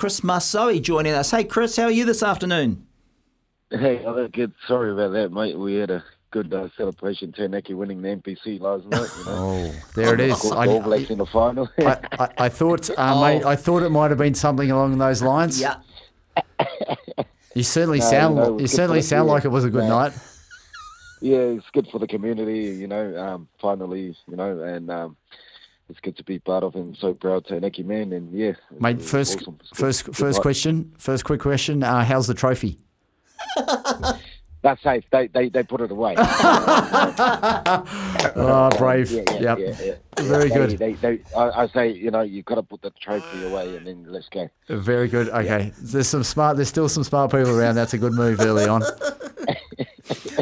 Chris Masoe joining us. Hey, Chris, how are you this afternoon? Hey, I'm good. Sorry about that, mate. We had a good uh, celebration. Taranaki winning the NPC last night. You know? Oh, there it is. I, All Blacks in the final. I, I, I thought, uh, oh. mate, I thought it might have been something along those lines. Yeah. You certainly no, sound. You, know, you certainly sound like it was a good no. night. Yeah, it's good for the community. You know, um, finally, you know, and. Um, it's good to be part of and so proud to Naki man. And yeah mate first awesome. first good, first good question first quick question uh, how's the trophy? That's safe. They, they they put it away. Oh brave. Yeah, yeah, yep. yeah, yeah. very they, good. they, they, I, I, say you know you've got to put the trophy away and then let's go. Very good. Okay. There's some smart there's still some smart people around. That's a good move early on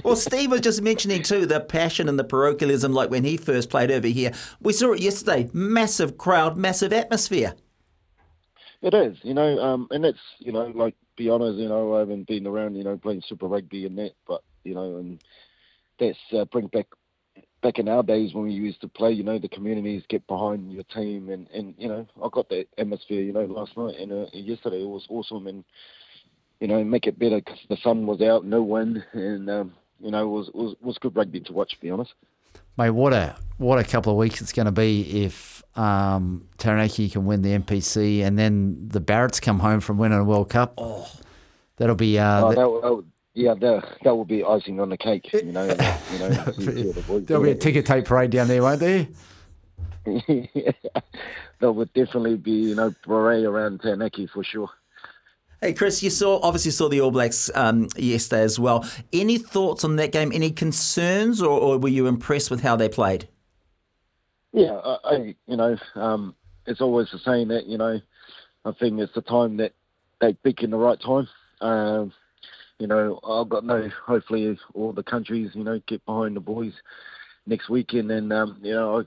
well, Steve was just mentioning too the passion and the parochialism, like when he first played over here. We saw it yesterday. Massive crowd, massive atmosphere. It is, you know, um, and it's, you know, like be honest, you know, I haven't been around, you know, playing Super Rugby and that, but you know, and that's uh, bring back back in our days when we used to play, you know, the communities get behind your team, and and you know, I got that atmosphere, you know, last night and uh, yesterday it was awesome, and you know, make it better because the sun was out, no wind, and um, you know, it was, was was good rugby to watch. To be honest, mate, what a what a couple of weeks it's going to be if um, Taranaki can win the NPC, and then the Barretts come home from winning a World Cup. Oh, that'll be. Uh, oh, that, that, yeah, that, that will be icing on the cake. You know, you know. the There'll be a ticker tape parade down there, won't there? yeah, there would definitely be, you know, parade around Taranaki for sure. Hey, Chris, you saw obviously saw the All Blacks um, yesterday as well. Any thoughts on that game? Any concerns, or, or were you impressed with how they played? Yeah, I, you know, um, it's always the saying that you know, I think it's the time that they pick in the right time. Um, you know, I've got no. Hopefully, all the countries, you know, get behind the boys next weekend, and um, you know, I,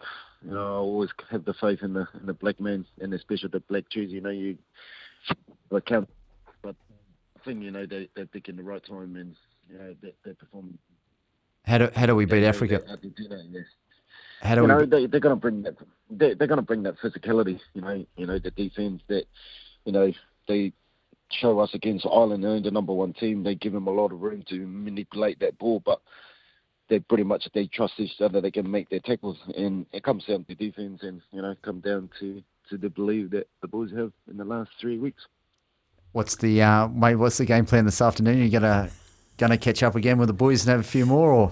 you know, I always have the faith in the in the black man, and especially the black Jews. You know, you like count thing, you know, they, they're picking the right time and, you know, they, they're performing. How do, how do we beat Africa? Argentina, yes. How do you we... know, they, they're going to bring that. They're, they're going to bring that physicality. You know, you know the defense that, you know, they show us against Ireland. They're the number one team. They give them a lot of room to manipulate that ball, but they pretty much they trust each other. They can make their tackles, and it comes down to defense, and you know, come down to to the belief that the boys have in the last three weeks. What's the uh, mate? What's the game plan this afternoon? You gonna gonna catch up again with the boys and have a few more, or?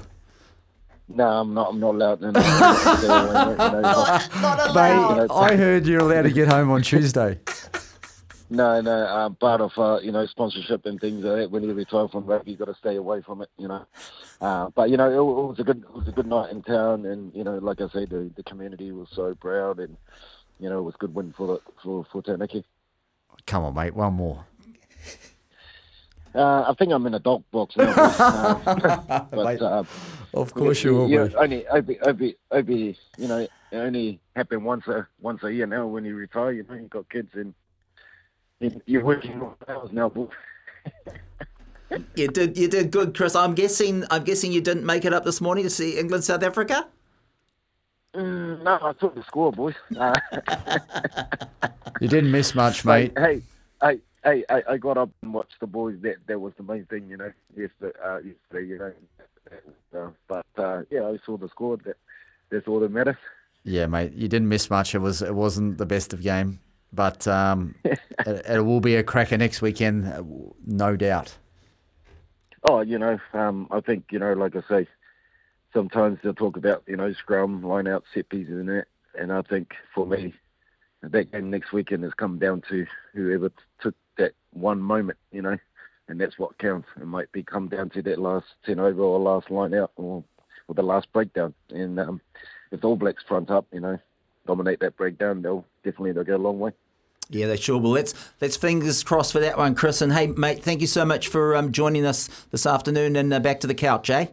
No, I'm not. I'm not allowed. No, not, not allowed. Mate, I heard you're allowed to get home on Tuesday. No, no. Um, part of uh, you know sponsorship and things like that. When you retire from rugby, you've got to stay away from it. You know, uh, but you know it, it, was a good it was a good night in town, and you know, like I said, the, the community was so proud, and you know, it was a good win for the for for Taranaki. Come on, mate, one more. Uh, I think I'm in a dog box now. uh, but, uh, of course you will. You only, Obi, Obi, Obi, you know, it only happen once a once a year now. When you retire, you know, you've got kids and you're working hours now. you did, you did good, Chris. I'm guessing, I'm guessing you didn't make it up this morning to see England South Africa. Mm, no, I took the score, boys. You didn't miss much, mate. Hey, hey, hey, I, I got up and watched the boys. That that was the main thing, you know. Yesterday, uh, yesterday you know. Uh, but uh, yeah, I saw the score. That that's all that matters. Yeah, mate, you didn't miss much. It was it wasn't the best of game, but um, it, it, will be a cracker next weekend, uh, no doubt. Oh, you know, um, I think you know, like I say, sometimes they'll talk about you know scrum, line out, set pieces, and that. And I think for me, that game next weekend has come down to whoever took that one moment, you know, and that's what counts. It might be come down to that last turnover or last line out or, or the last breakdown. And um, if All Blacks front up, you know, dominate that breakdown, they'll definitely they'll go a long way. Yeah, they sure will. Let's let's fingers crossed for that one, Chris. And hey, mate, thank you so much for um, joining us this afternoon. And uh, back to the couch, eh?